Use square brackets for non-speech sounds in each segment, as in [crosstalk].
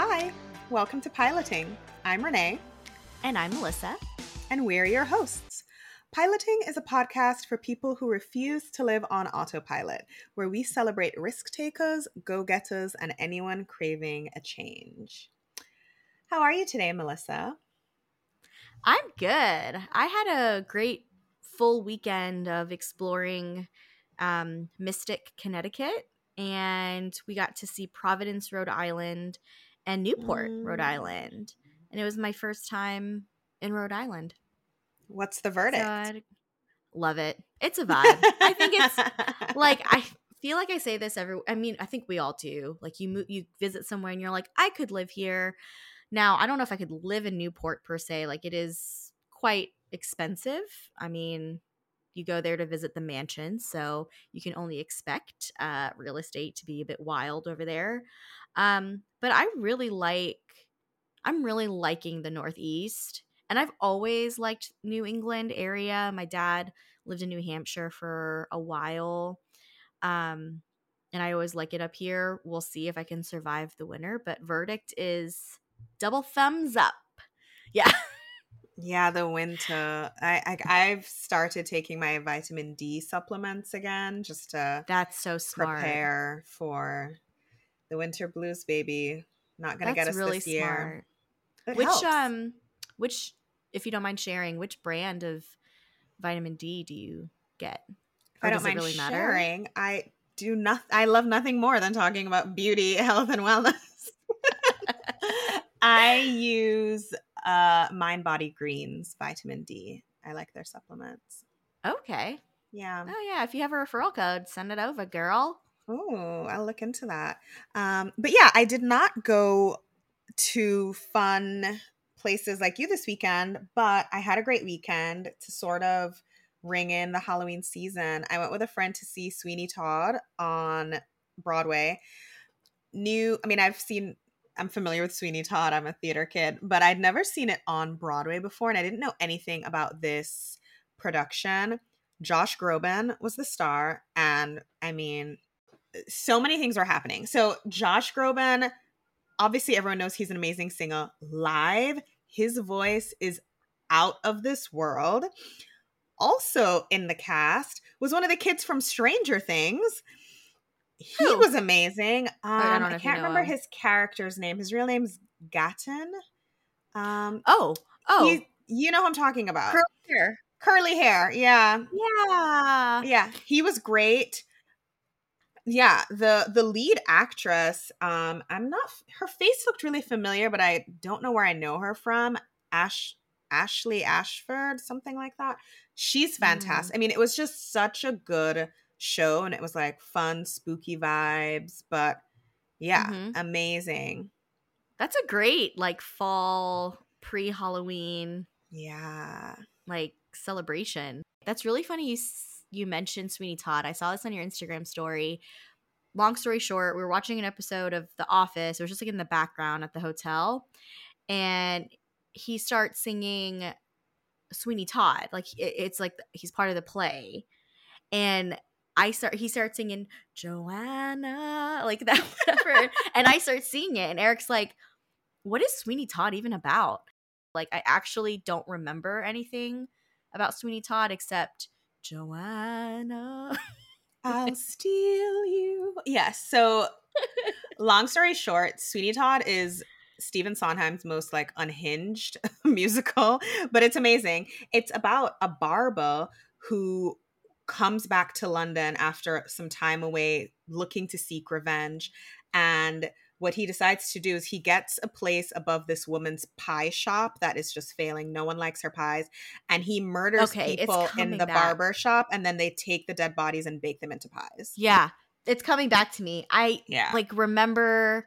Hi, welcome to Piloting. I'm Renee. And I'm Melissa. And we're your hosts. Piloting is a podcast for people who refuse to live on autopilot, where we celebrate risk takers, go getters, and anyone craving a change. How are you today, Melissa? I'm good. I had a great full weekend of exploring um, Mystic, Connecticut, and we got to see Providence, Rhode Island, and Newport, mm. Rhode Island. And it was my first time in Rhode Island. What's the verdict? So love it. It's a vibe. I think it's [laughs] like I feel like I say this every I mean, I think we all do. Like you you visit somewhere and you're like, I could live here. Now, I don't know if I could live in Newport per se. Like it is quite expensive. I mean, you go there to visit the mansion, so you can only expect uh, real estate to be a bit wild over there. Um, but I really like, I'm really liking the Northeast, and I've always liked New England area. My dad lived in New Hampshire for a while, um, and I always like it up here. We'll see if I can survive the winter, but verdict is double thumbs up. Yeah. [laughs] Yeah, the winter. I, I have started taking my vitamin D supplements again, just to that's so smart. Prepare for the winter blues, baby. Not gonna that's get us really this year. Smart. which helps. um, which if you don't mind sharing, which brand of vitamin D do you get? If I don't mind really sharing, matter? I do not. I love nothing more than talking about beauty, [laughs] health, and wellness. [laughs] I use uh mindbodygreen's vitamin D. I like their supplements. Okay. Yeah. Oh yeah. If you have a referral code, send it over, girl. Oh, I'll look into that. Um, but yeah, I did not go to fun places like you this weekend, but I had a great weekend to sort of ring in the Halloween season. I went with a friend to see Sweeney Todd on Broadway. New, I mean, I've seen I'm familiar with Sweeney Todd. I'm a theater kid, but I'd never seen it on Broadway before, and I didn't know anything about this production. Josh Groban was the star, and I mean, so many things are happening. So, Josh Groban, obviously, everyone knows he's an amazing singer. Live, his voice is out of this world. Also in the cast was one of the kids from Stranger Things he Who? was amazing. Um, I, I can't remember him. his character's name. His real name's Gaten. Um, oh, oh, you know who I'm talking about. Curly hair. Curly hair. Yeah. Yeah. Yeah. He was great. Yeah, the the lead actress, um, I'm not her face looked really familiar, but I don't know where I know her from. Ash Ashley Ashford, something like that. She's fantastic. Mm. I mean, it was just such a good show and it was like fun, spooky vibes. But yeah, mm-hmm. amazing. That's a great like fall pre Halloween. Yeah. Like celebration. That's really funny you you mentioned Sweeney Todd. I saw this on your Instagram story. Long story short, we were watching an episode of The Office. It was just like in the background at the hotel. And he starts singing Sweeney Todd. Like it's like he's part of the play. And I start he starts singing Joanna like [laughs] that whatever and I start seeing it and Eric's like what is Sweeney Todd even about? Like I actually don't remember anything about Sweeney Todd except Joanna [laughs] I'll [laughs] steal you. Yes. So long story short, Sweeney Todd is Stephen Sondheim's most like unhinged musical, but it's amazing. It's about a barber who comes back to London after some time away looking to seek revenge. And what he decides to do is he gets a place above this woman's pie shop that is just failing. No one likes her pies. And he murders okay, people in the back. barber shop and then they take the dead bodies and bake them into pies. Yeah. It's coming back to me. I yeah. like remember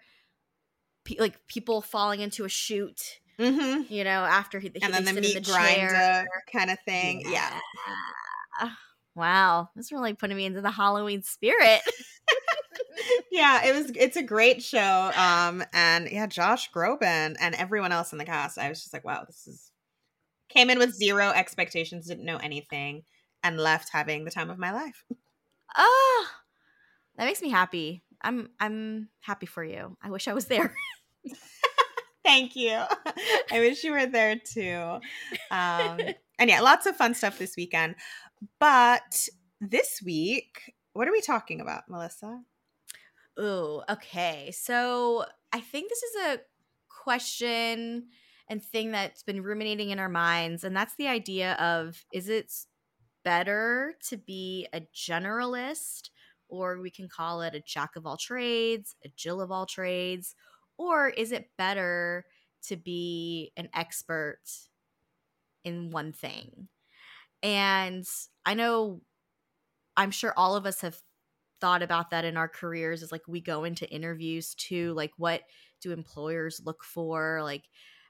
pe- like people falling into a chute. Mm-hmm. You know, after he, he and then the meat the grinder kind of thing. yeah. yeah. Wow, this really putting me into the Halloween spirit. [laughs] yeah, it was. It's a great show. Um, and yeah, Josh Groban and everyone else in the cast. I was just like, wow, this is came in with zero expectations, didn't know anything, and left having the time of my life. Oh, that makes me happy. I'm I'm happy for you. I wish I was there. [laughs] Thank you. [laughs] I wish you were there too. Um, and yeah, lots of fun stuff this weekend. But this week, what are we talking about, Melissa? Ooh, okay. So I think this is a question and thing that's been ruminating in our minds, and that's the idea of is it better to be a generalist, or we can call it a jack of all trades, a Jill of all trades, or is it better to be an expert in one thing? And I know, I'm sure all of us have thought about that in our careers is like we go into interviews too like what do employers look for like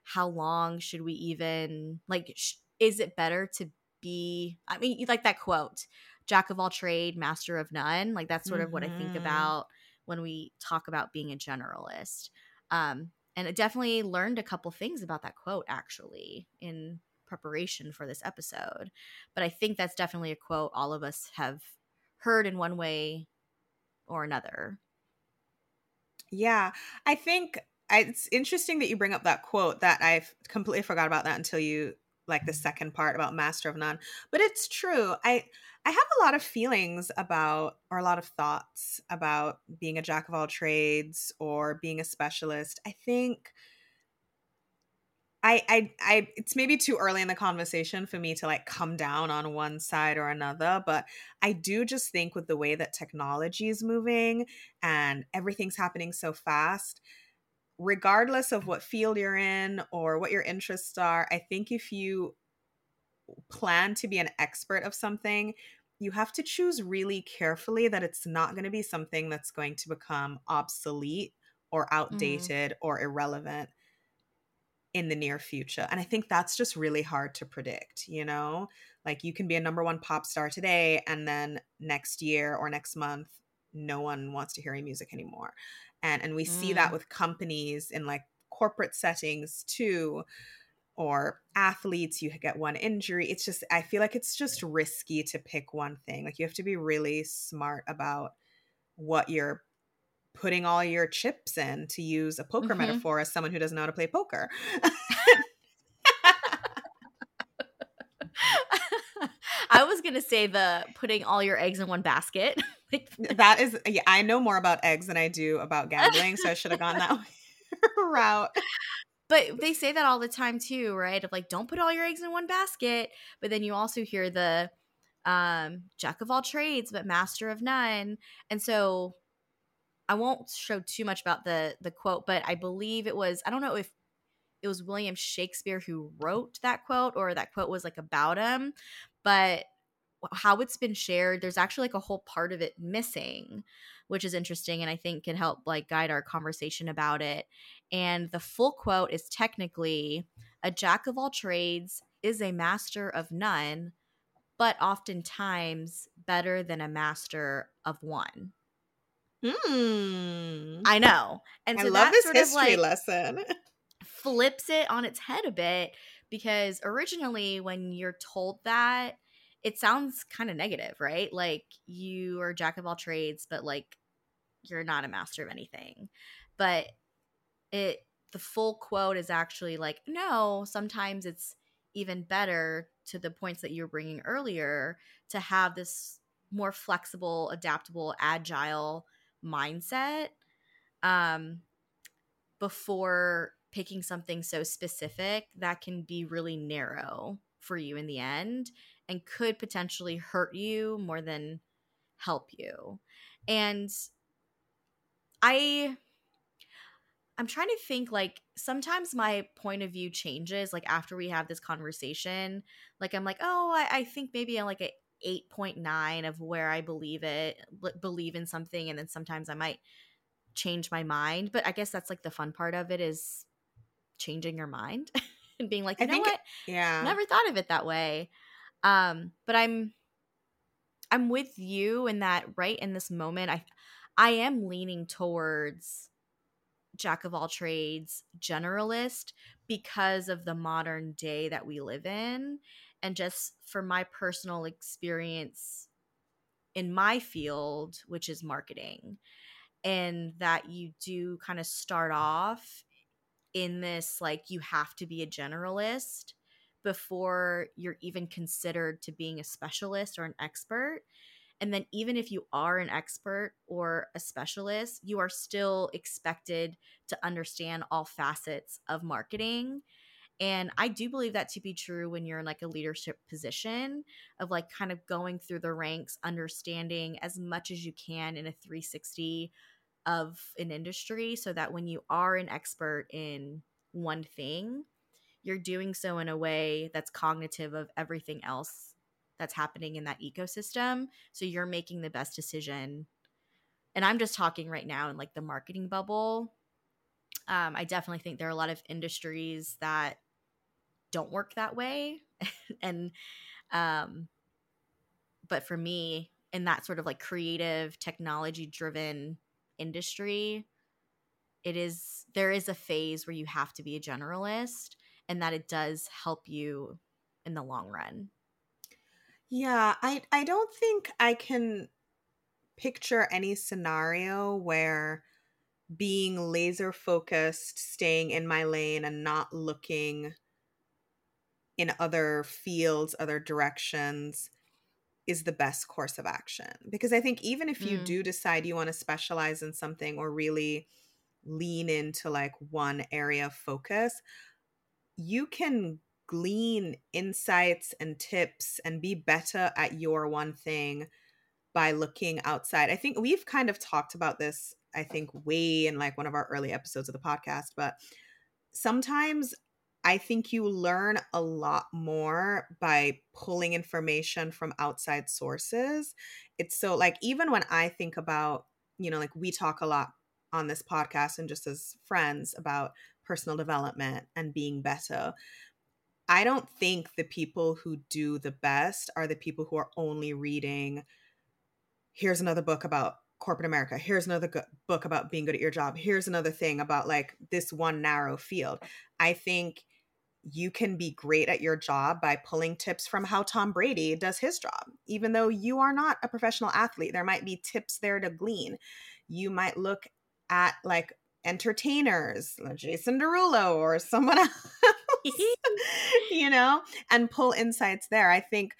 how long should we even like sh- is it better to be i mean you like that quote jack of all trade master of none like that's sort of mm-hmm. what i think mm-hmm. about when we talk about being a generalist um and I definitely learned a couple things about that quote actually in preparation for this episode but i think that's definitely a quote all of us have heard in one way or another. Yeah, I think it's interesting that you bring up that quote that I've completely forgot about that until you like the second part about master of none. But it's true. I I have a lot of feelings about or a lot of thoughts about being a jack of all trades or being a specialist. I think I, I, I, it's maybe too early in the conversation for me to like come down on one side or another, but I do just think with the way that technology is moving and everything's happening so fast, regardless of what field you're in or what your interests are, I think if you plan to be an expert of something, you have to choose really carefully that it's not going to be something that's going to become obsolete or mm-hmm. outdated mm. or irrelevant in the near future. And I think that's just really hard to predict, you know? Like you can be a number one pop star today and then next year or next month no one wants to hear your music anymore. And and we mm. see that mm. with companies in like corporate settings too or athletes you get one injury. It's just I feel like it's just risky to pick one thing. Like you have to be really smart about what you're putting all your chips in to use a poker mm-hmm. metaphor as someone who doesn't know how to play poker. [laughs] I was gonna say the putting all your eggs in one basket. [laughs] that is, yeah, I know more about eggs than I do about gambling, so I should have gone that [laughs] route. But they say that all the time too, right? Of like, don't put all your eggs in one basket. But then you also hear the um, jack of all trades, but master of none. And so I won't show too much about the the quote, but I believe it was I don't know if it was William Shakespeare who wrote that quote or that quote was like about him, but how it's been shared, there's actually like a whole part of it missing, which is interesting and I think can help like guide our conversation about it. And the full quote is technically a jack of all trades is a master of none, but oftentimes better than a master of one. Hmm. I know. And so I love this history like lesson. [laughs] flips it on its head a bit because originally when you're told that, it sounds kind of negative, right? Like you are jack of all trades, but like you're not a master of anything. But it the full quote is actually like, no, sometimes it's even better to the points that you were bringing earlier to have this more flexible, adaptable, agile mindset um, before picking something so specific that can be really narrow for you in the end and could potentially hurt you more than help you. And I I'm trying to think like sometimes my point of view changes like after we have this conversation. Like I'm like, oh, I, I think maybe I'm like a 8.9 of where I believe it, believe in something, and then sometimes I might change my mind. But I guess that's like the fun part of it is changing your mind [laughs] and being like, you I know think, what? Yeah. Never thought of it that way. Um, but I'm I'm with you in that right in this moment. I I am leaning towards jack of all trades generalist because of the modern day that we live in and just for my personal experience in my field, which is marketing, and that you do kind of start off in this like you have to be a generalist before you're even considered to being a specialist or an expert. And then, even if you are an expert or a specialist, you are still expected to understand all facets of marketing. And I do believe that to be true when you're in like a leadership position of like kind of going through the ranks, understanding as much as you can in a 360 of an industry so that when you are an expert in one thing, you're doing so in a way that's cognitive of everything else that's happening in that ecosystem. So you're making the best decision. And I'm just talking right now in like the marketing bubble. Um, I definitely think there are a lot of industries that don't work that way. [laughs] and, um, but for me, in that sort of like creative, technology driven industry, it is there is a phase where you have to be a generalist and that it does help you in the long run. Yeah, I I don't think I can picture any scenario where being laser focused, staying in my lane and not looking in other fields, other directions is the best course of action. Because I think even if you Mm. do decide you want to specialize in something or really lean into like one area of focus, you can glean insights and tips and be better at your one thing by looking outside. I think we've kind of talked about this, I think, way in like one of our early episodes of the podcast, but sometimes I think you learn a lot more by pulling information from outside sources. It's so like, even when I think about, you know, like we talk a lot on this podcast and just as friends about personal development and being better. I don't think the people who do the best are the people who are only reading here's another book about corporate America. Here's another go- book about being good at your job. Here's another thing about like this one narrow field. I think you can be great at your job by pulling tips from how Tom Brady does his job. Even though you are not a professional athlete, there might be tips there to glean. You might look at like entertainers, like Jason Derulo or someone [laughs] else, [laughs] you know, and pull insights there. I think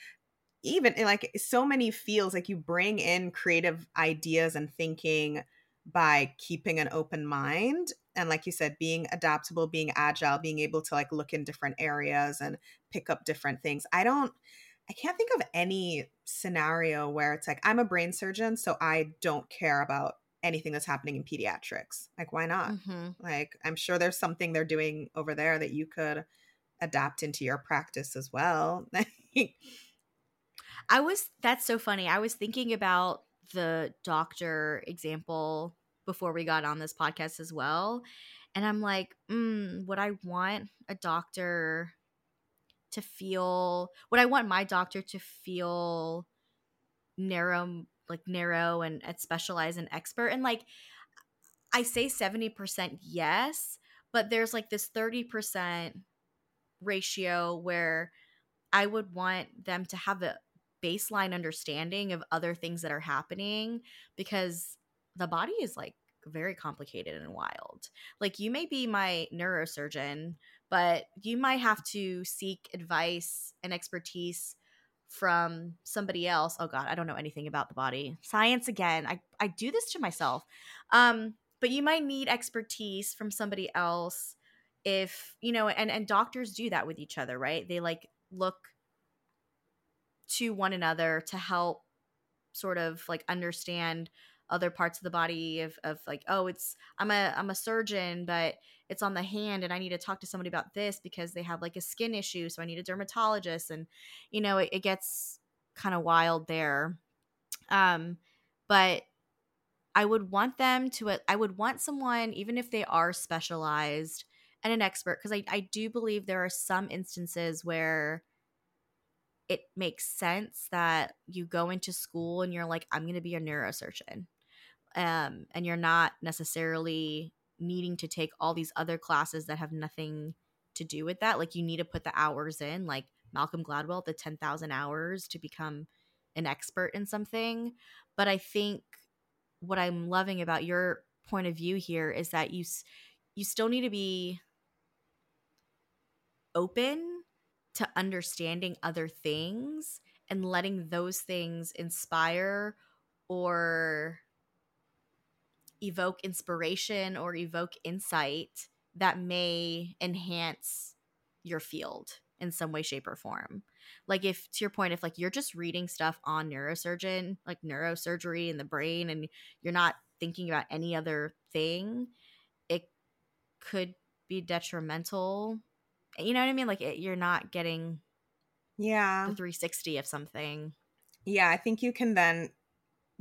even eh, like so many fields, like you bring in creative ideas and thinking by keeping an open mind and like you said being adaptable being agile being able to like look in different areas and pick up different things. I don't i can't think of any scenario where it's like i'm a brain surgeon so i don't care about anything that's happening in pediatrics. Like why not? Hmm like i'm sure there's something they're doing over there that you could adapt into your practice as well. [laughs] I was that's so funny. I was thinking about the doctor example before we got on this podcast as well. And I'm like, mm, would I want a doctor to feel would I want my doctor to feel narrow like narrow and, and specialized and expert? And like I say 70% yes, but there's like this 30% ratio where I would want them to have a baseline understanding of other things that are happening because the body is like very complicated and wild. Like you may be my neurosurgeon, but you might have to seek advice and expertise from somebody else. Oh god, I don't know anything about the body. Science again. I I do this to myself. Um but you might need expertise from somebody else if, you know, and and doctors do that with each other, right? They like look to one another to help sort of like understand other parts of the body of, of like oh it's i'm a i'm a surgeon but it's on the hand and i need to talk to somebody about this because they have like a skin issue so i need a dermatologist and you know it, it gets kind of wild there. Um but i would want them to i would want someone even if they are specialized and an expert because I, I do believe there are some instances where it makes sense that you go into school and you're like i'm going to be a neurosurgeon um, and you're not necessarily needing to take all these other classes that have nothing to do with that like you need to put the hours in like malcolm gladwell the 10000 hours to become an expert in something. But i think what i'm loving about your point of view here is that you you still need to be open to understanding other things and letting those things inspire or evoke inspiration or evoke insight that may enhance your field in some way shape or form. Like if to your point if like you're just reading stuff on neurosurgeon like neurosurgery in the brain and you're not thinking about any other thing it could be detrimental. You know what i mean? Like it, you're not getting yeah. the 360 of something. Yeah i think you can then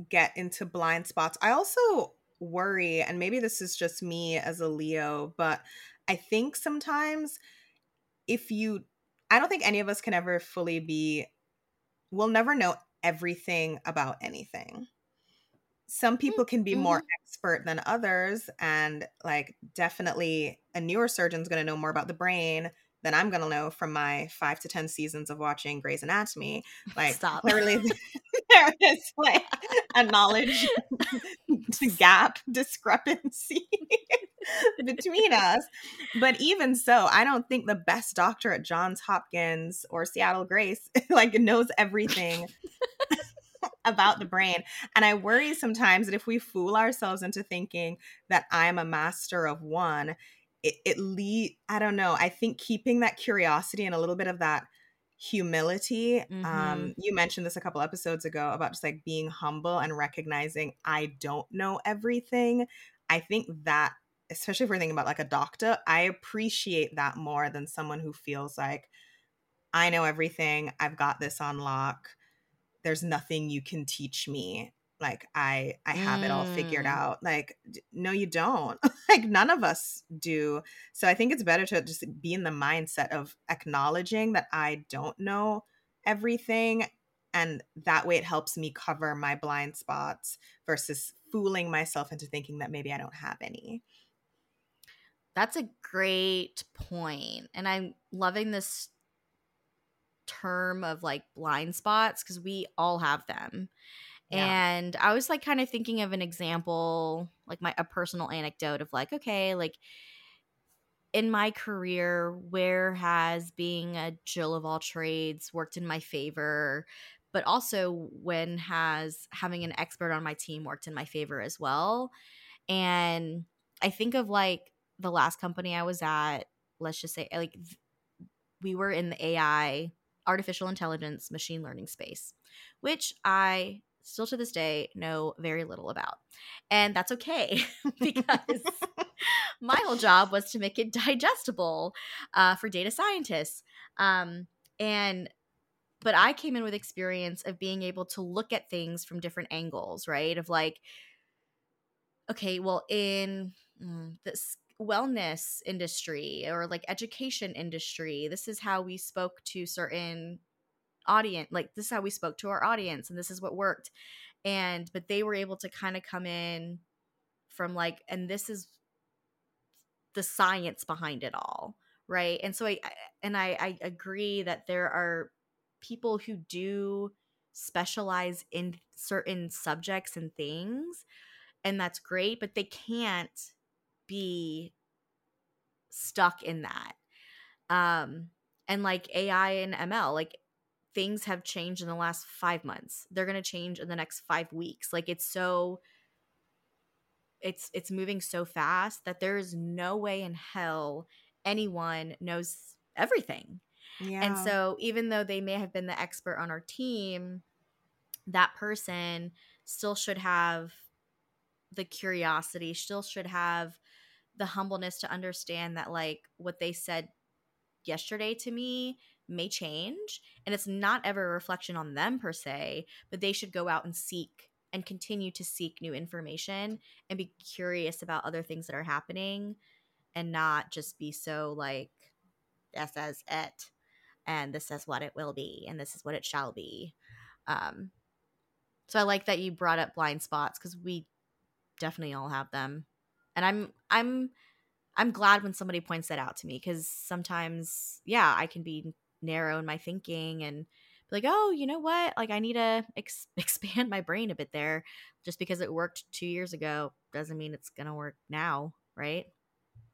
get into blind spots. I also worry and maybe this is just me as a leo but i think sometimes if you I don't think any of us can ever fully be, we'll never know everything about anything. Some people can be mm-hmm. more expert than others, and like definitely a neurosurgeon is going to know more about the brain than I'm going to know from my five to 10 seasons of watching Grey's Anatomy. [laughs] Like, Stop. clearly, [laughs] [laughs] there is like a knowledge [laughs] gap discrepancy [laughs] between us. But even so, I don't think the best doctor at Johns Hopkins or Seattle Grace like knows everything about the brain. And I worry sometimes that if we fool ourselves into thinking that I'm a master of one, it, it I don't know. I think keeping that curiosity and a little bit of that humility mm-hmm. um you mentioned this a couple episodes ago about just like being humble and recognizing i don't know everything. I think that especially if we're thinking about like a doctor i appreciate that more than someone who feels like i know everything. I've got this on lock. There's nothing you can teach me like i i have mm. it all figured mm. out like no you don't [laughs] like none of us do so i think it's better to just be in the mindset of acknowledging that i don't know everything and that way it helps me cover my blind spots versus fooling myself into thinking that maybe i don't have any that's a great point and i'm loving this term of like blind spots because we all have them and I was like kind of thinking of an example, like my a personal anecdote of like, okay, like in my career, where has being a Jill of all trades worked in my favor? But also when has having an expert on my team worked in my favor as well? And I think of like the last company I was at, let's just say like we were in the AI, artificial intelligence, machine learning space, which I still to this day know very little about. And that's okay [laughs] because [laughs] my whole job was to make it digestible uh, for data scientists. Um, and but I came in with experience of being able to look at things from different angles, right? Of like, okay, well, in mm, this wellness industry or like education industry, this is how we spoke to certain audience like this is how we spoke to our audience and this is what worked. And but they were able to kind of come in from like and this is the science behind it all right? And so i and i i agree that there are people who do specialize in certain subjects and things and that's great but they can't be stuck in that. Um and like ai and ml like things have changed in the last five months. They're going to change in the next five weeks. Like it's so it's it's moving so fast that there is no way in hell anyone knows everything. Yeah. and so even though they may have been the expert on our team that person still should have the curiosity still should have the humbleness to understand that like what they said yesterday to me may change and it's not ever a reflection on them per se but they should go out and seek and continue to seek new information and be curious about other things that are happening and not just be so like this says it and this is what it will be and this is what it shall be. Um so i like that you brought up blind spots because we definitely all have them and i'm i'm i'm glad when somebody points that out to me because sometimes yeah i can be narrow in my thinking and be like, oh, you know what? Like, I need to ex- [laughs] expand my brain a bit there. Just because it worked two years ago doesn't mean it's going to work now, right?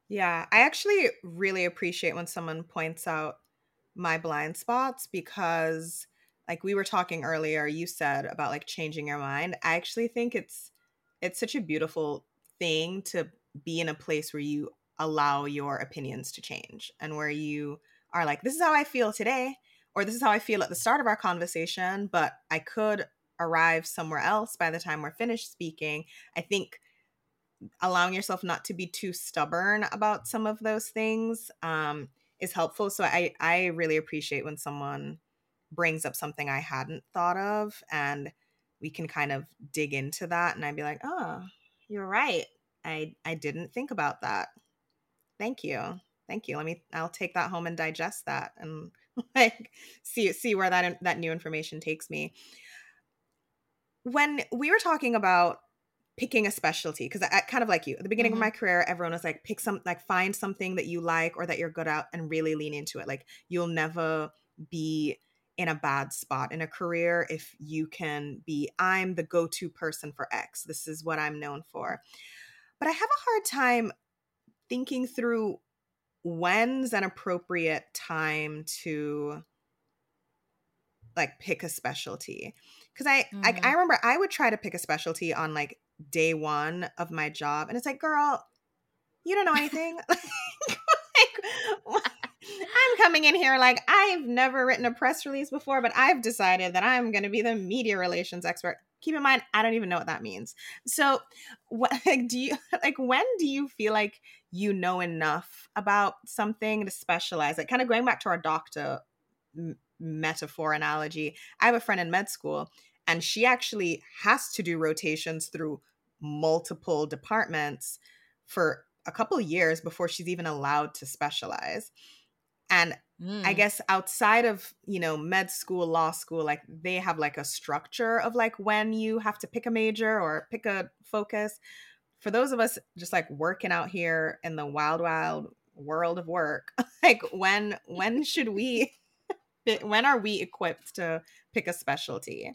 Yeah, I actually really appreciate when someone points out my blind spots because like we were talking earlier you said about like changing your mind. I actually think it's it's such a beautiful thing to be in a place where you allow your opinions to change and where you are like this is how I feel today or this is how I feel at the start of our conversation, but I could arrive somewhere else by the time we're finished speaking. I think allowing yourself not to be too stubborn about some of those things um, is helpful. So I I really appreciate when someone brings up something I hadn't thought of and we can kind of dig into that and I'd be like, "Oh, you're right. I I didn't think about that. Thank you. Thank you. Let me I'll take that home and digest that and [laughs] like see see where that that new information takes me." When we were talking about picking a specialty because I, I, kind of like you at the beginning mm-hmm. of my career everyone was like pick some like find something that you like or that you're good at and really lean into it like you'll never be in a bad spot in a career if you can be i'm the go-to person for x this is what i'm known for but i have a hard time thinking through when's an appropriate time to like pick a specialty? Because I, mm-hmm. I i remember i would try to pick a specialty on like day one of my job and it's like girl you don't know anything? [laughs] [laughs] Like, i'm coming in here like i've never written a press release before but i've decided that i'm going to be the media relations expert. Keep in mind i don't even know what that means. So what [laughs] like, do you like when do you feel like you know enough about something to specialize like kind of going back to our doctor m- metaphor analogy i have a friend in med school and she actually has to do rotations through multiple departments for a couple years before she's even allowed to specialize and mm. i guess outside of you know med school law school like they have like a structure of like when you have to pick a major or pick a focus for those of us just like working out here in the wild wild world of work [laughs] like when when should we [laughs] when are we equipped to pick a specialty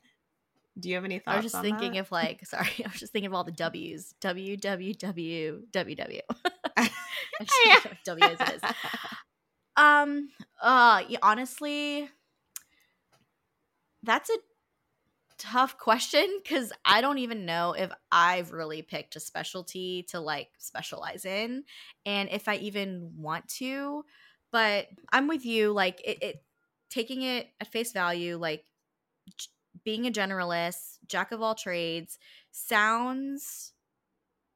do you have any thoughts? I was just thinking that? of like, [laughs] sorry, I was just thinking of all the W's. W W W W W. W as it is. Um. Uh. Yeah, honestly, that's a tough question because I don't even know if I've really picked a specialty to like specialize in, and if I even want to. But I'm with you. Like it, it taking it at face value. Like being a generalist, jack of all trades, sounds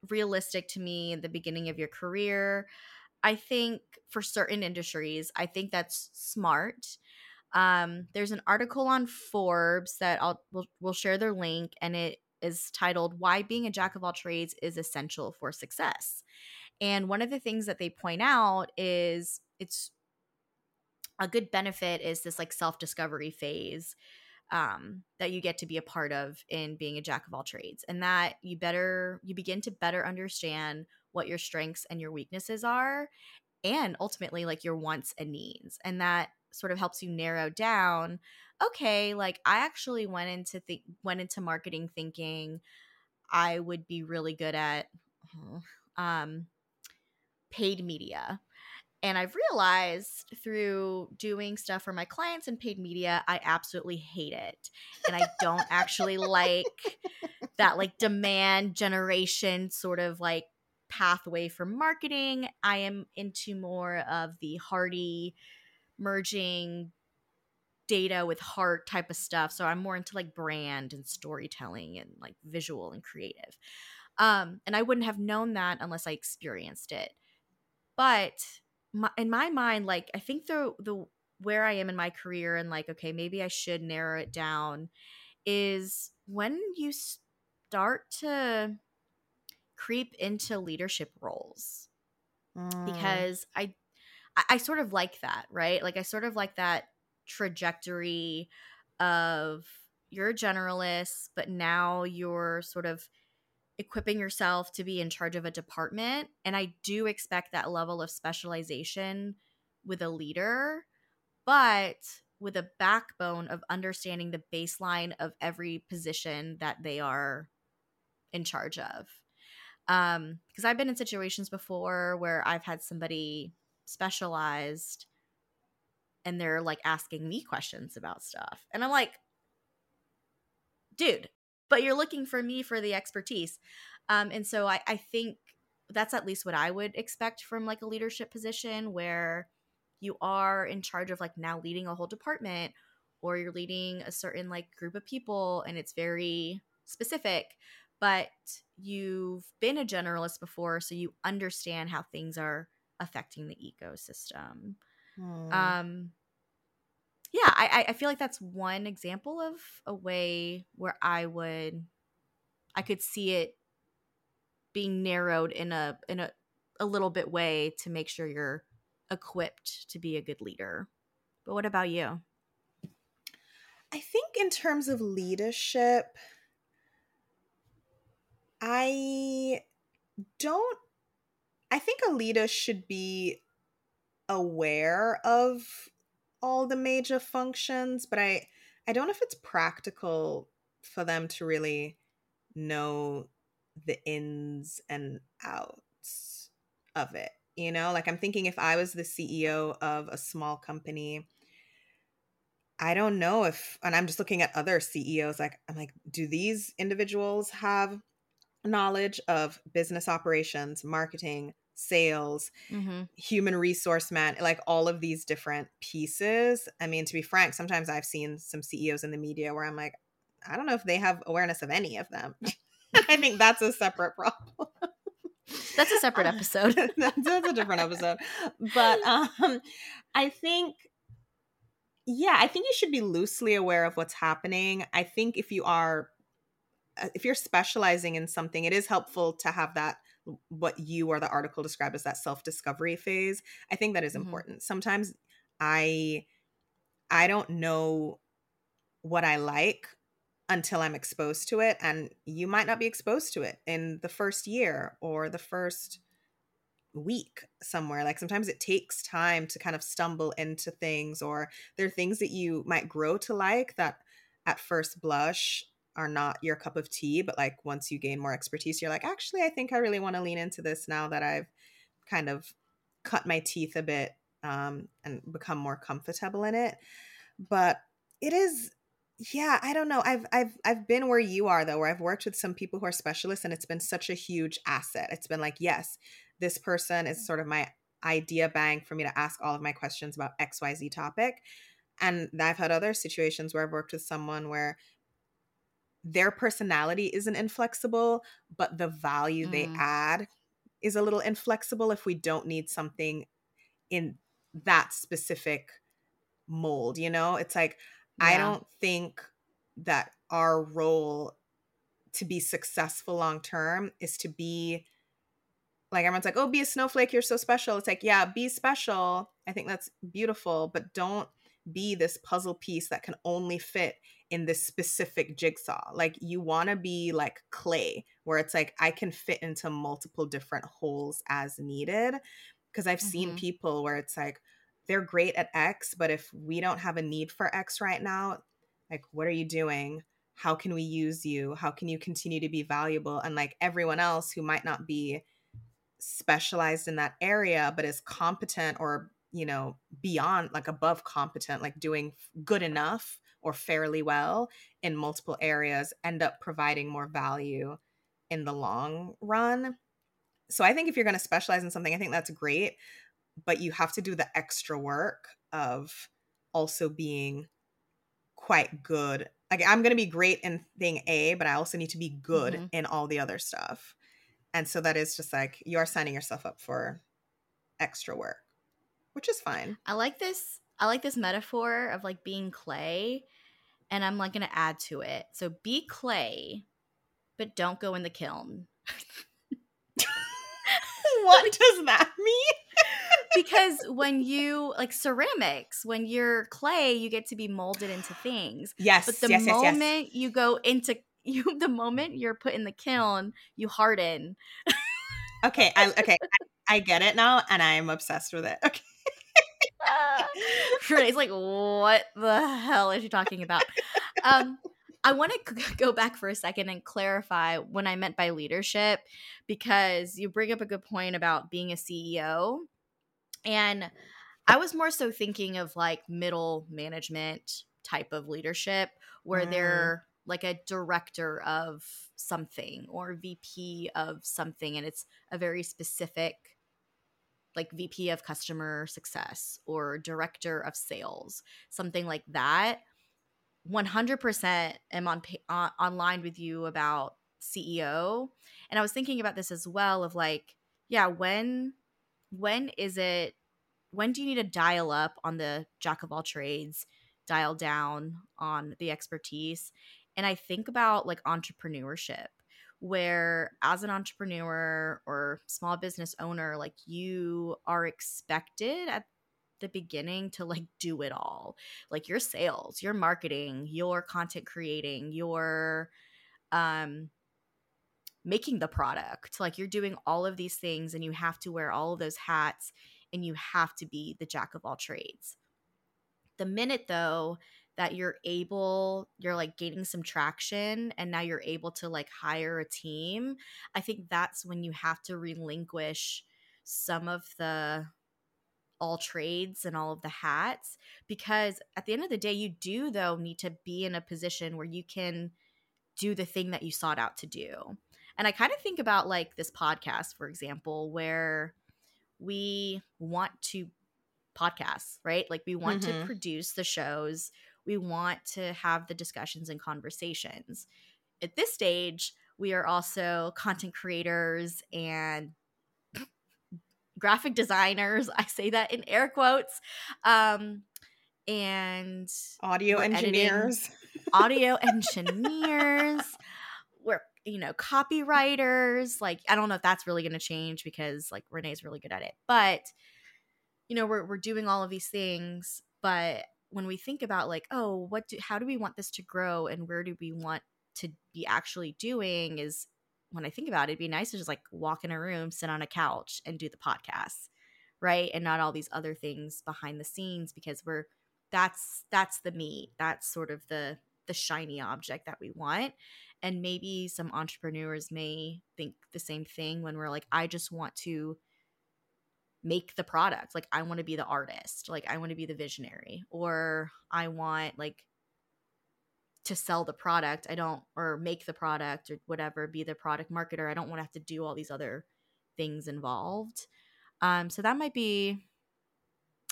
realistic to me in the beginning of your career. I think for certain industries, I think that's smart. Um, there's an article on Forbes that I'll we'll, we'll share their link, and it is titled "Why Being a Jack of All Trades is Essential for Success." And one of the things that they point out is it's a good benefit is this like self discovery phase um, that you get to be a part of in being a jack of all trades and that you better you begin to better understand what your strengths and your weaknesses are and ultimately like your wants and needs and that sort of helps you narrow down okay like i actually went into think went into marketing thinking i would be really good at um paid media and I've realized through doing stuff for my clients in paid media, I absolutely hate it. And I don't actually like that like demand generation sort of like pathway for marketing. I am into more of the hardy merging data with heart type of stuff. So I'm more into like brand and storytelling and like visual and creative. Um, and I wouldn't have known that unless I experienced it. But my, in my mind, like I think the the where I am in my career and like okay, maybe I should narrow it down is when you start to creep into leadership roles. Mm. Because I I sort of like that, right? Like I sort of like that trajectory of you're a generalist, but now you're sort of equipping yourself to be in charge of a department. And I do expect that level of specialization with a leader, but with a backbone of understanding the baseline of every position that they are in charge of. Um, because I've been in situations before where I've had somebody specialized and they're like asking me questions about stuff. And I'm like, dude, but you're looking for me for the expertise. Um, and so I, I think that's at least what I would expect from like a leadership position where you are in charge of like now leading a whole department or you're leading a certain like group of people and it's very specific but you've been a generalist before so you understand how things are affecting the ecosystem. Hmm. um yeah I, I feel like that's one example of a way where i would i could see it being narrowed in a in a, a little bit way to make sure you're equipped to be a good leader. But what about you? I think in terms of leadership I don't I think a leader should be aware of all the major functions, but I I don't know if it's practical for them to really know the ins and outs of it. You know, like I'm thinking if I was the CEO of a small company, I don't know if, and I'm just looking at other CEOs, like, I'm like, do these individuals have knowledge of business operations, marketing, sales, mm-hmm. human resource man, like all of these different pieces. I mean, to be frank, sometimes I've seen some CEOs in the media where I'm like, I don't know if they have awareness of any of them. [laughs] I think that's a separate problem. That's a [laughs] separate episode. that's, that's a different episode. But [laughs] um I think yeah, I think you should be loosely aware of what's happening. I think if you are if you're specializing in something, it is helpful to have that what you or the article described as that self-discovery phase. I think that is mm-hmm. important. Sometimes I I don't know what I like until I'm exposed to it and you might not be exposed to it in the first year or the first week somewhere like sometimes it takes time to kind of stumble into things or there are things that you might grow to like that at first blush are not your cup of tea, but like once you gain more expertise, you're like, actually, I think I really want to lean into this now that I've kind of cut my teeth a bit um, and become more comfortable in it. But it is, yeah, I don't know. I've I've I've been where you are though, where I've worked with some people who are specialists, and it's been such a huge asset. It's been like, yes, this person is sort of my idea bank for me to ask all of my questions about XYZ topic. And I've had other situations where I've worked with someone where their personality isn't inflexible, but the value mm. they add is a little inflexible if we don't need something in that specific mold, you know? It's like yeah. I don't think that our role to be successful long term is to be like everyone's like, "Oh, be a snowflake, you're so special." It's like, "Yeah, be special." I think that's beautiful, but don't be this puzzle piece that can only fit in this specific jigsaw. Like you want to be like clay, where it's like I can fit into multiple different holes as needed. Because I've mm-hmm. seen people where it's like they're great at X, but if we don't have a need for X right now, like what are you doing? How can we use you? How can you continue to be valuable? And like everyone else who might not be specialized in that area, but is competent or you know beyond like above competent like doing good enough or fairly well in multiple areas end up providing more value in the long run. So I think if you're going to specialize in something, I think that's great, but you have to do the extra work of also being quite good. Like I'm going to be great in thing A, but I also need to be good mm-hmm. in all the other stuff. And so that is just like you are signing yourself up for extra work, which is fine. I like this I like this metaphor of like being clay and I'm like going to add to it. So be clay, but don't go in the kiln. [laughs] what does that mean? [laughs] because when you like ceramics, when you're clay, you get to be molded into things. Yes. But the yes, moment yes, yes. you go into [laughs] you the moment you're put in the kiln, you harden. okay, I okay, I, I get it now and I'm obsessed with it. Okay. Renee's like, what the hell is she talking about? Um, I want to go back for a second and clarify what I meant by leadership because you bring up a good point about being a CEO. And I was more so thinking of like middle management type of leadership where mm. they're like a director of something or VP of something and it's a very specific like VP of customer success or director of sales, something like that. 100% am on uh, online with you about CEO. And I was thinking about this as well of like, yeah, when when is it when do you need to dial up on the jack of all trades, dial down on the expertise? And I think about like entrepreneurship where as an entrepreneur or small business owner like you are expected at the beginning to like do it all. Like your sales your marketing your content creating your um making the product. Like you're doing all of these things and you have to wear all of those hats and you have to be the jack of all trades. The minute though that you're able you're like gaining some traction and now you're able to like hire a team i think that's when you have to relinquish some of the all trades and all of the hats because at the end of the day you do though need to be in a position where you can do the thing that you sought out to do. And i kind of think about like this podcast for example where we want to podcast right? Like we want mm-hmm. to produce the shows we want to have the discussions and conversations. At this stage, we are also content creators and [laughs] graphic designers. I say that in air quotes. Um, and audio engineers. [laughs] audio engineers. We're, you know, copywriters. Like, I don't know if that's really going to change because, like, Renee's really good at it. But, you know, we're, we're doing all of these things. But when we think about like oh what do how do we want this to grow and where do we want to be actually doing? is when i think about it it'd be nice to just like walk in a room sit on a couch and do the podcast right? And not all these other things behind the scenes because we're that's that's the meat that's sort of the the shiny object that we want. And maybe some entrepreneurs may think the same thing when we're like i just want to make the product. Like I want to be the artist. Like I want to be the visionary or I want like to sell the product. I don't or make the product or whatever, be the product marketer. I don't want to have to do all these other things involved. Um so that might be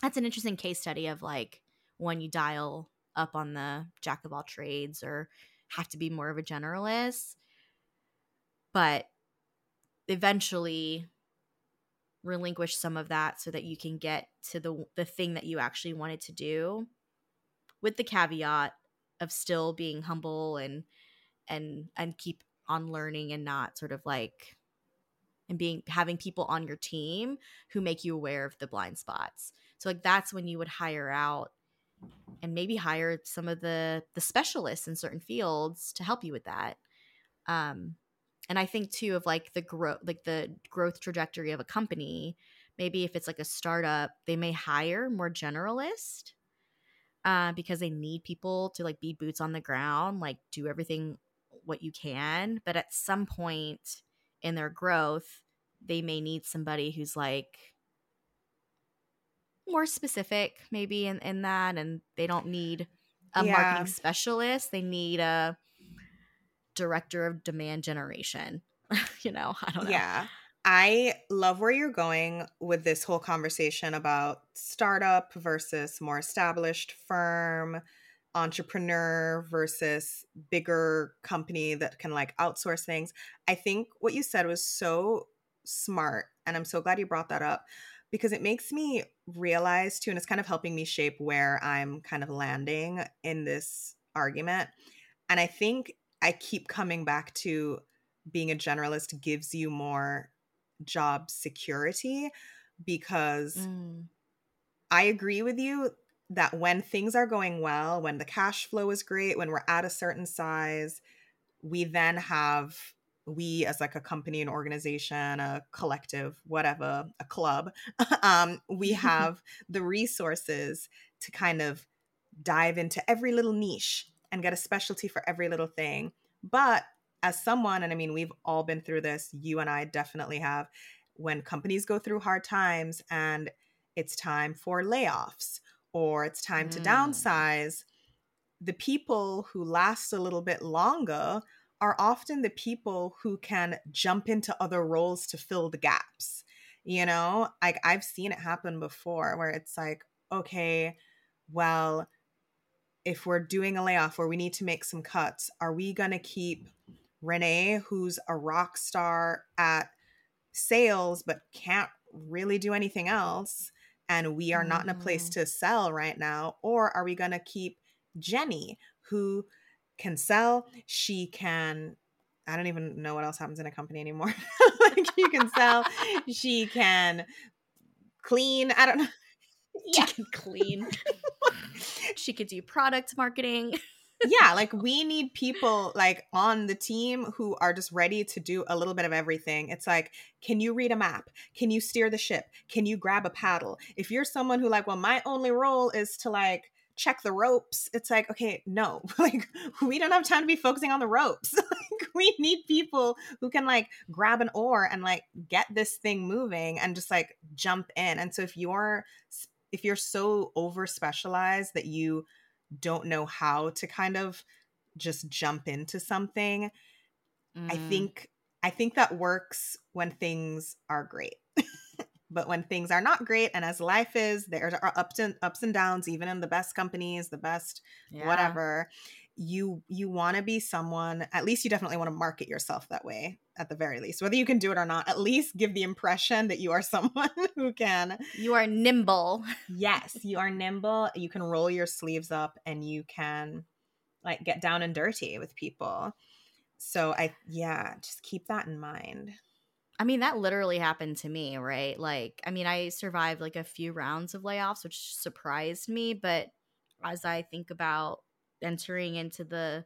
that's an interesting case study of like when you dial up on the jack of all trades or have to be more of a generalist. But eventually relinquish some of that so that you can get to the the thing that you actually wanted to do with the caveat of still being humble and and and keep on learning and not sort of like and being having people on your team who make you aware of the blind spots. So like that's when you would hire out and maybe hire some of the the specialists in certain fields to help you with that. Um and i think too of like the growth like the growth trajectory of a company maybe if it's like a startup they may hire more generalist uh, because they need people to like be boots on the ground like do everything what you can but at some point in their growth they may need somebody who's like more specific maybe in, in that and they don't need a yeah. marketing specialist they need a director of demand generation. [laughs] you know, I don't know. Yeah. I love where you're going with this whole conversation about startup versus more established firm, entrepreneur versus bigger company that can like outsource things. I think what you said was so smart. And I'm so glad you brought that up because it makes me realize too, and it's kind of helping me shape where I'm kind of landing in this argument. And I think I keep coming back to being a generalist gives you more job security because mm. I agree with you that when things are going well, when the cash flow is great, when we're at a certain size, we then have we as like a company an organization a collective whatever a club [laughs] um, we [laughs] have the resources to kind of dive into every little niche and get a specialty for every little thing. But as someone, and I mean, we've all been through this, you and I definitely have, when companies go through hard times and it's time for layoffs or it's time mm. to downsize, the people who last a little bit longer are often the people who can jump into other roles to fill the gaps. You know, like I've seen it happen before where it's like, okay, well, if we're doing a layoff where we need to make some cuts, are we going to keep Renee, who's a rock star at sales but can't really do anything else? And we are not in a place mm. to sell right now. Or are we going to keep Jenny, who can sell? She can I don't even know what else happens in a company anymore. [laughs] like she can sell, [laughs] she can clean. I don't know. Yeah. She can clean. [laughs] she could do product marketing. yeah, [laughs] like we need people like on the team who are just ready to do a little bit of everything. It's like, can you read a map? Can you steer the ship? Can you grab a paddle? If you're someone who like, well, my only role is to like check the ropes it's like okay no [laughs] like we don't have time to be focusing on the ropes like we need people who can like grab an oar and like get this thing moving and just like jump in and so if you're if you're so over specialized that you don't know how to kind of just jump into something mm. i think i think that works when things are great [laughs] but when things are not great and as life is there are ups and ups and downs even in the best companies the best yeah. whatever you you want to be someone at least you definitely want to market yourself that way at the very least whether you can do it or not at least give the impression that you are [laughs] someone who can you are nimble yes you are nimble you can roll your sleeves up and you can like get down and dirty with people so i yeah just keep that in mind I mean, that literally happened to me, right? Like, I mean, I survived like a few rounds of layoffs, which surprised me. But as I think about entering into the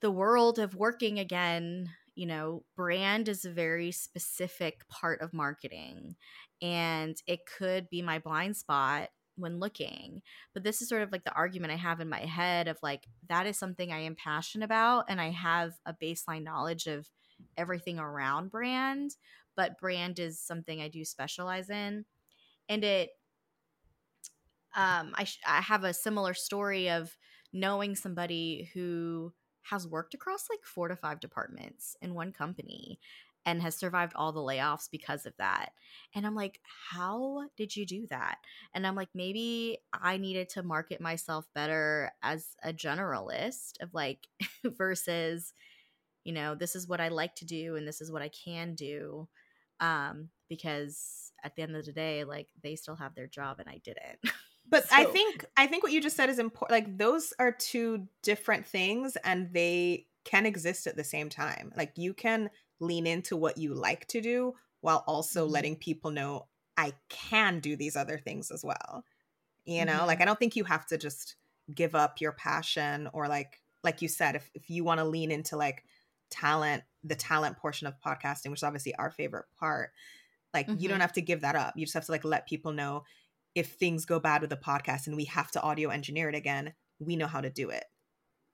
the world of working again, you know, brand is a very specific part of marketing, and it could be my blind spot when looking. But this is sort of like the argument I have in my head of like that is something I am passionate about, and I have a baseline knowledge of everything around brand, but brand is something I do specialize in. And it, um, I, sh- I have a similar story of knowing somebody who has worked across like four to five departments in one company and has survived all the layoffs because of that. And I'm like, how did you do that? And I'm like, maybe I needed to market myself better as a generalist of like [laughs] versus you know this is what i like to do and this is what i can do um because at the end of the day like they still have their job and i didn't [laughs] but so. i think i think what you just said is important like those are two different things and they can exist at the same time like you can lean into what you like to do while also mm-hmm. letting people know i can do these other things as well you know mm-hmm. like i don't think you have to just give up your passion or like like you said if, if you want to lean into like talent the talent portion of podcasting which is obviously our favorite part like mm-hmm. you don't mm-hmm. have to give that up you just have to like let people know if things go bad with the podcast and we have to audio engineer it again we know how to do it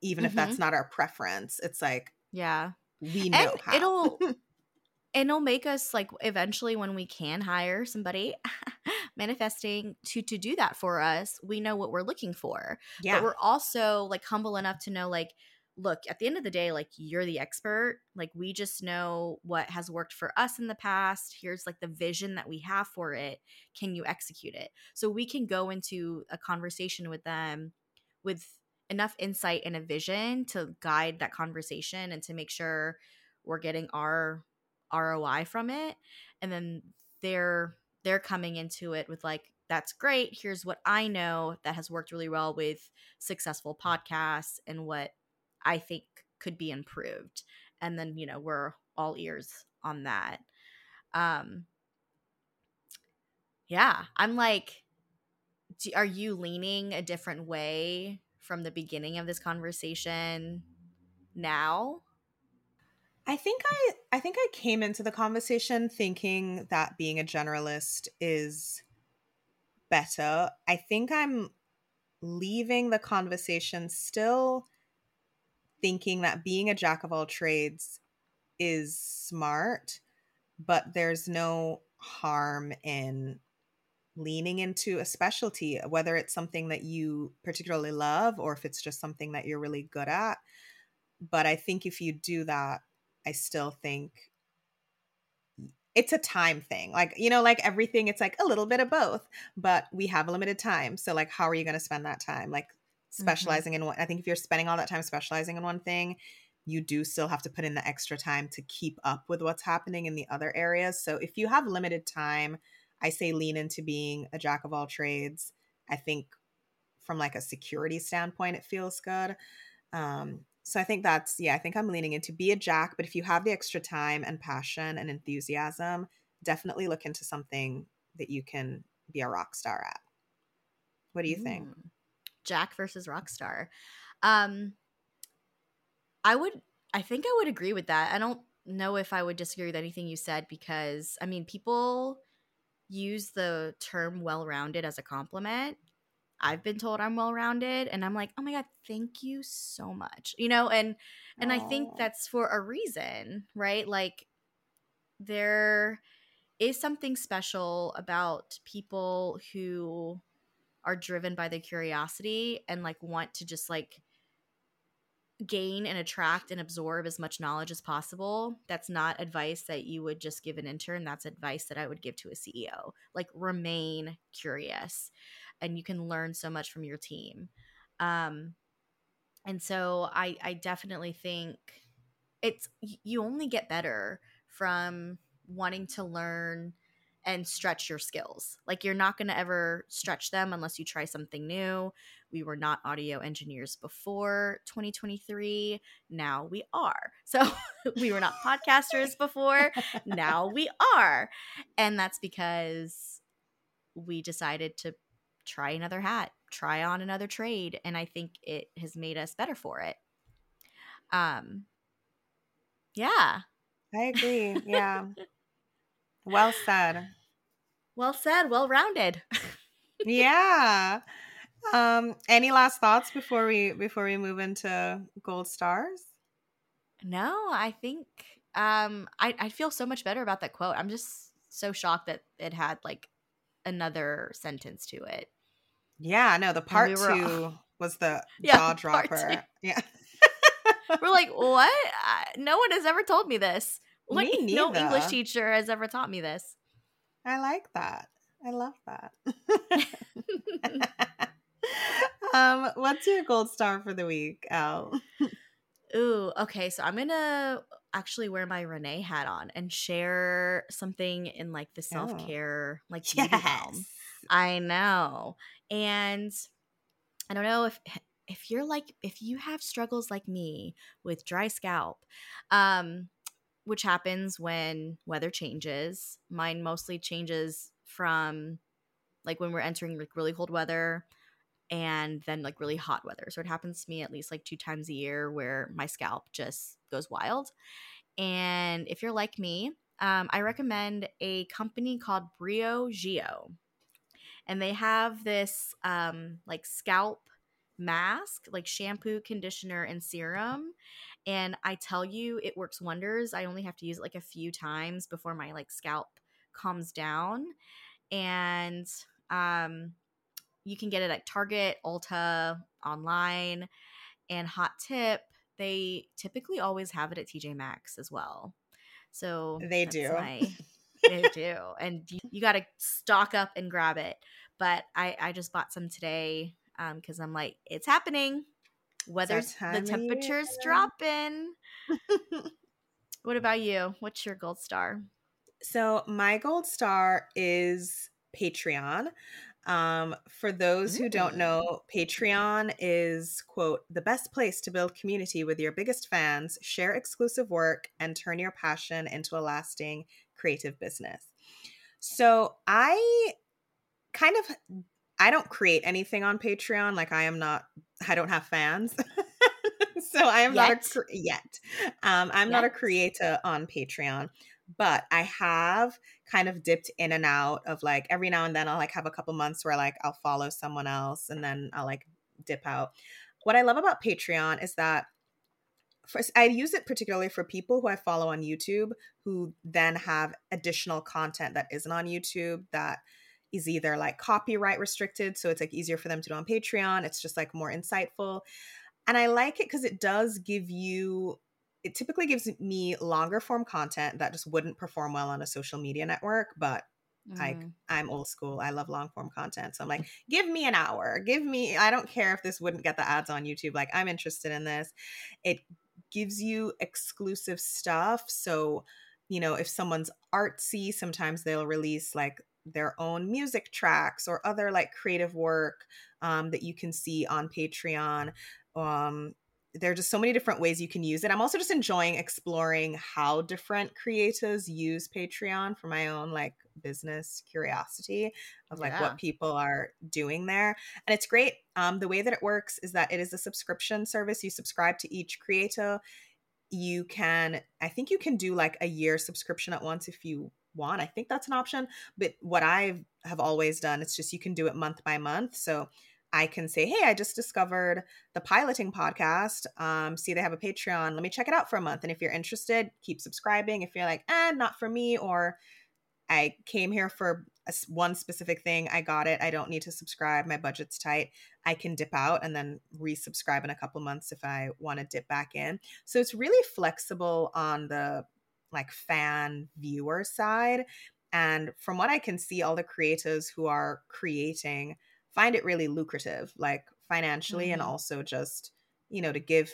even mm-hmm. if that's mm-hmm. not our preference it's like yeah we know and how. it'll [laughs] it'll make us like eventually when we can hire somebody [laughs] manifesting to to do that for us we know what we're looking for yeah but we're also like humble enough to know like look, at the end of the day, like you're the expert. Like we just know what has worked for us in the past. Here's like the vision that we have for it. Can you execute it? So we can go into a conversation with them with enough insight and a vision to guide that conversation and to make sure we're getting our ROI from it. And then they're they're coming into it with like that's great. Here's what I know that has worked really well with successful podcasts and what I think could be improved. And then, you know, we're all ears on that. Um yeah, I'm like do, are you leaning a different way from the beginning of this conversation now? I think I I think I came into the conversation thinking that being a generalist is better. I think I'm leaving the conversation still thinking that being a jack of all trades is smart, but there's no harm in leaning into a specialty, whether it's something that you particularly love or if it's just something that you're really good at. But I think if you do that, I still think it's a time thing. Like, you know, like everything, it's like a little bit of both, but we have a limited time. So, like, how are you going to spend that time? Like. Specializing mm-hmm. in one, I think if you're spending all that time specializing in one thing, you do still have to put in the extra time to keep up with what's happening in the other areas. So, if you have limited time, I say lean into being a jack of all trades. I think from like a security standpoint, it feels good. Um, so I think that's, yeah, I think I'm leaning into be a jack, but if you have the extra time and passion and enthusiasm, definitely look into something that you can be a rock star at. What do you think? Jack versus Rockstar. Um, I would, I think I would agree with that. I don't know if I would disagree with anything you said because, I mean, people use the term well rounded as a compliment. I've been told I'm well rounded and I'm like, "Oh my god, thank you so much." You know, and and Aww. I think that's for a reason, right? Like there is something special about people who are driven by the curiosity and like want to just like gain and attract and absorb as much knowledge as possible. That's not advice that you would just give an intern. That's advice that I would give to a CEO. Like remain curious and you can learn so much from your team. Um, and so I, I definitely think it's you only get better from wanting to learn and stretch your skills. Like you're not going to ever stretch them unless you try something new. We were not audio engineers before 2023. Now we are. [laughs] So we were not podcasters before. [laughs] Now we are. And that's because we decided to try another hat, try on another trade, and I think it has made us better for it. Um yeah. I agree. Yeah. [laughs] well said. Well said, well rounded. [laughs] yeah. Um any last thoughts before we before we move into gold stars? No, I think um I I feel so much better about that quote. I'm just so shocked that it had like another sentence to it. Yeah, no, the part we two [laughs] was the [laughs] yeah, jaw dropper. Yeah. we're like, what? No one has ever told me this. Like, no English teacher has ever taught me this. I like that. I love that. [laughs] [laughs] um, what's your gold star for the week, Al? Ooh, okay. So I'm gonna actually wear my Renee hat on and share something in like the self care, oh. like [laughs] yes. realm. I know. And I don't know if if you're like if you have struggles like me with dry scalp, um, which happens when weather changes. Mine mostly changes from like when we're entering like really cold weather and then like really hot weather. So it happens to me at least like two times a year where my scalp just goes wild. And if you're like me, um, I recommend a company called Briogeo and they have this um, like scalp mask, like shampoo, conditioner, and serum. And I tell you, it works wonders. I only have to use it like a few times before my like scalp calms down. And um, you can get it at Target, Ulta, online. And hot tip, they typically always have it at TJ Maxx as well. So they do. My, [laughs] they do. And you, you got to stock up and grab it. But I, I just bought some today because um, I'm like, it's happening. Weather's the temperature's dropping. [laughs] what about you? What's your gold star? So my gold star is Patreon. Um, for those who don't know, Patreon is, quote, the best place to build community with your biggest fans, share exclusive work, and turn your passion into a lasting creative business. So I kind of I don't create anything on Patreon. Like I am not I don't have fans. [laughs] so I am yet. not a cre- yet. Um, I'm yet. not a creator on Patreon, but I have kind of dipped in and out of like every now and then I'll like have a couple months where like I'll follow someone else and then I'll like dip out. What I love about Patreon is that for, I use it particularly for people who I follow on YouTube who then have additional content that isn't on YouTube that is either like copyright restricted so it's like easier for them to do on Patreon it's just like more insightful. And I like it cuz it does give you it typically gives me longer form content that just wouldn't perform well on a social media network but mm. like i'm old school i love long form content so i'm like give me an hour give me i don't care if this wouldn't get the ads on youtube like i'm interested in this. It gives you exclusive stuff so you know if someone's artsy sometimes they'll release like their own music tracks or other like creative work um, that you can see on patreon um, there are just so many different ways you can use it. I'm also just enjoying exploring how different creators use Patreon for my own like business curiosity of like yeah. what people are doing there. And it's great. Um, the way that it works is that it is a subscription service. You subscribe to each creator. You can, I think you can do like a year subscription at once if you want. I think that's an option. But what I have always done, it's just you can do it month by month. So I can say, hey, I just discovered the piloting podcast. Um, see, they have a Patreon. Let me check it out for a month. And if you're interested, keep subscribing. If you're like, eh, not for me, or I came here for a, one specific thing, I got it. I don't need to subscribe. My budget's tight. I can dip out and then resubscribe in a couple months if I want to dip back in. So it's really flexible on the like fan viewer side. And from what I can see, all the creators who are creating find it really lucrative like financially mm-hmm. and also just you know to give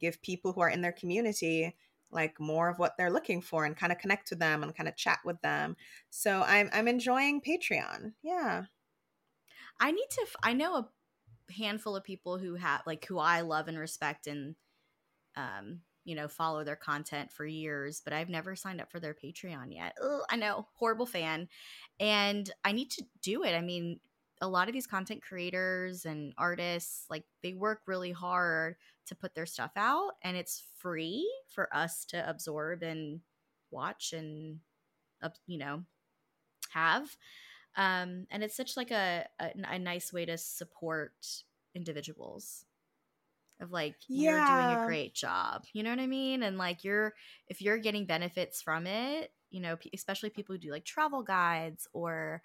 give people who are in their community like more of what they're looking for and kind of connect with them and kind of chat with them so i'm i'm enjoying patreon yeah i need to i know a handful of people who have like who i love and respect and um you know follow their content for years but i've never signed up for their patreon yet. Ugh, i know horrible fan and i need to do it. I mean a lot of these content creators and artists like they work really hard to put their stuff out and it's free for us to absorb and watch and you know have um and it's such like a, a, a nice way to support individuals of like you're doing a great job you know what i mean? And like you're if you're getting benefits from it you know especially people who do like travel guides or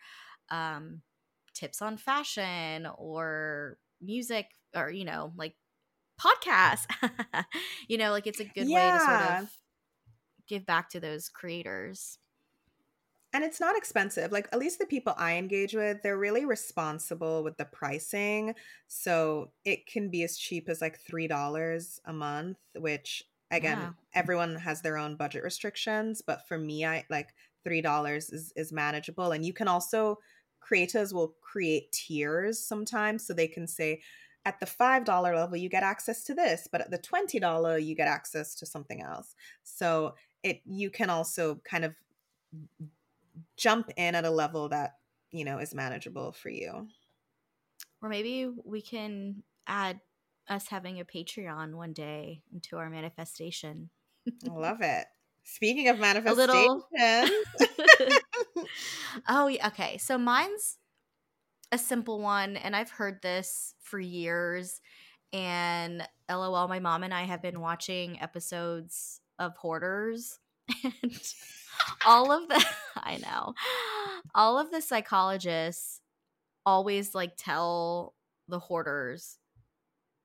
um tips on fashion or music or you know like podcasts [laughs] you know like it's a good yeah. way to sort of give back to those creators and it's not expensive like at least the people i engage with they're really responsible with the pricing so it can be as cheap as like three dollars a month which again yeah. everyone has their own budget restrictions but for me i like three dollars is, is manageable and you can also creators will create tiers sometimes so they can say at the $5 level you get access to this but at the $20 you get access to something else so it you can also kind of jump in at a level that you know is manageable for you or maybe we can add us having a patreon one day into our manifestation i [laughs] love it Speaking of manifestation. Little... [laughs] oh, yeah, okay. So mine's a simple one, and I've heard this for years. And lol, my mom and I have been watching episodes of Hoarders. And [laughs] all of the, [laughs] I know, all of the psychologists always like tell the hoarders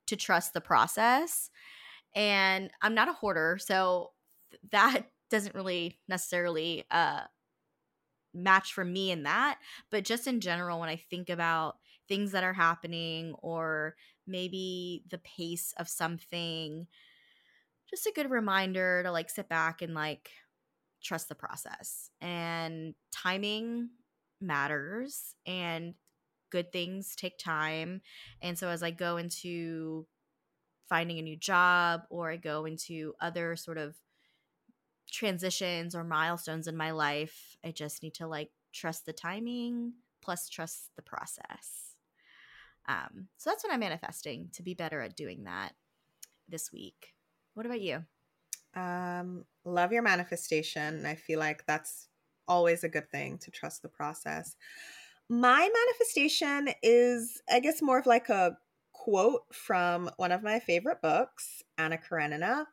to trust the process. And I'm not a hoarder, so that [laughs] doesn't really necessarily uh match for me in that but just in general when i think about things that are happening or maybe the pace of something just a good reminder to like sit back and like trust the process and timing matters and good things take time and so as i go into finding a new job or i go into other sort of transitions or milestones in my life. I just need to like trust the timing plus trust the process. Um, so that's what I'm manifesting to be better at doing that. this week. What about you? Um, love your manifestation. I feel like that's always a good thing to trust the process. My manifestation is, I guess, more of like a quote from one of my favorite books, Anna Karenina.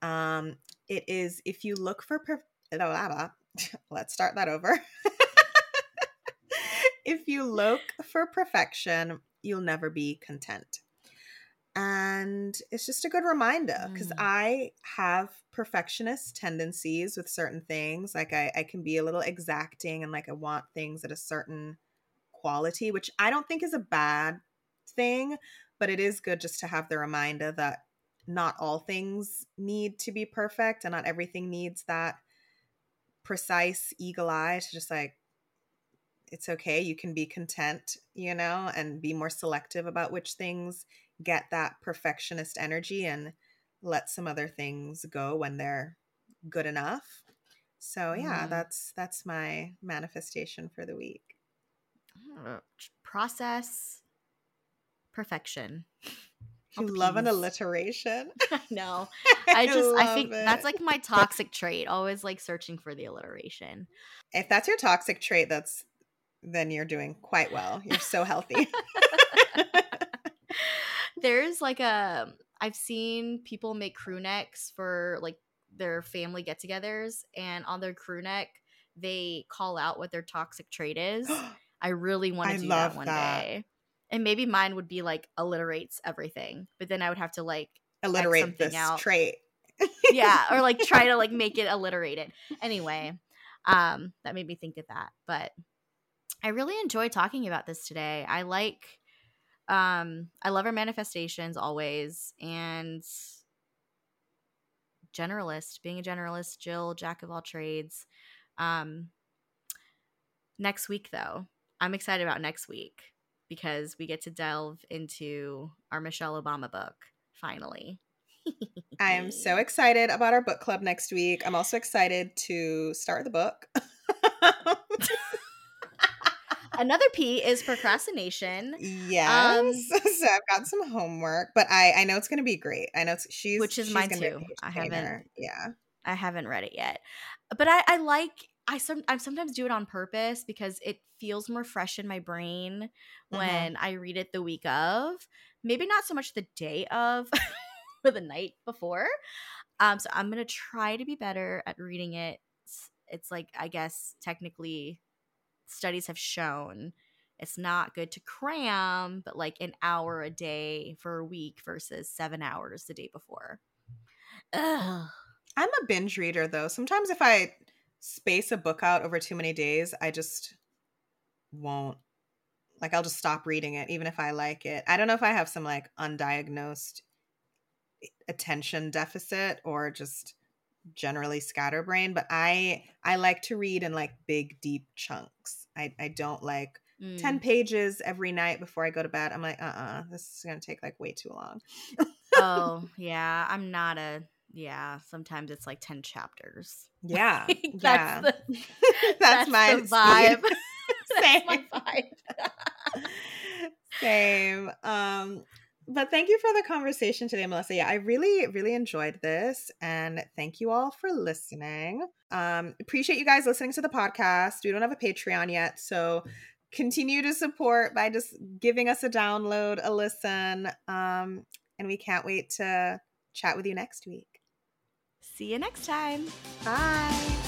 Um, it is if you look for per- [laughs] let's start that over. [laughs] if you look for perfection, you'll never be content. And it's just a good reminder because mm. I have perfectionist tendencies with certain things. Like I, I can be a little exacting and like I want things at a certain quality, which I don't think is a bad thing, but it is good just to have the reminder that not all things need to be perfect and not everything needs that precise eagle eye to just like it's okay you can be content you know and be more selective about which things get that perfectionist energy and let some other things go when they're good enough so yeah mm. that's that's my manifestation for the week process perfection [laughs] you love an alliteration. no, [laughs] I [laughs] just I, I think it. that's like my toxic trait. Always like searching for the alliteration. If that's your toxic trait, that's then you're doing quite well. You're so healthy. There's like a I've seen people make crew necks for like their family get-togethers, and on their crew neck they call out what their toxic trait is. [gasps] I really want to do that one that. day and maybe mine would be like alliterates everything but then i would have to like alliterate this out. trait yeah or like try to like [laughs] make it alliterated anyway um that made me think of that but i really enjoy talking about this today i like um i love our manifestations always and generalist being a generalist jill jack of all trades um next week though i'm excited about next week because we get to delve into our Michelle Obama book finally. [laughs] I am so excited about our book club next week. I'm also excited to start the book. [laughs] Another P is procrastination. Yes. Um, [laughs] so I've got some homework, but I I know it's going to be great. I know she's which is she's mine too. I haven't. Yeah. I haven't read it yet, but I I like I some I sometimes do it on purpose because it feels more fresh in my brain mm-hmm. when I read it the week of. Maybe not so much the day of [laughs] or the night before. Um, so I'm gonna try to be better at reading it. It's, it's like I guess technically studies have shown it's not good to cram, but like an hour a day for a week versus seven hours the day before. Ugh. I'm a binge reader though. Sometimes if I space a book out over too many days, I just won't like I'll just stop reading it even if I like it. I don't know if I have some like undiagnosed attention deficit or just generally scatterbrain, but I I like to read in like big deep chunks. I I don't like mm. 10 pages every night before I go to bed. I'm like, "Uh-uh, this is going to take like way too long." oh, yeah, I'm not a yeah, sometimes it's like 10 chapters. [laughs] Yeah. that's yeah. The, [laughs] that's, that's, my vibe. [laughs] Same. my vibe. Same. Um but thank you for the conversation today, Melissa. Yeah, I really, really enjoyed this. And thank you all for listening. Um, appreciate you guys listening to the podcast. We don't have a Patreon yet. So continue to support by just giving us a download, a listen. Um, and we can't wait to chat with you next week. See you next time. Bye.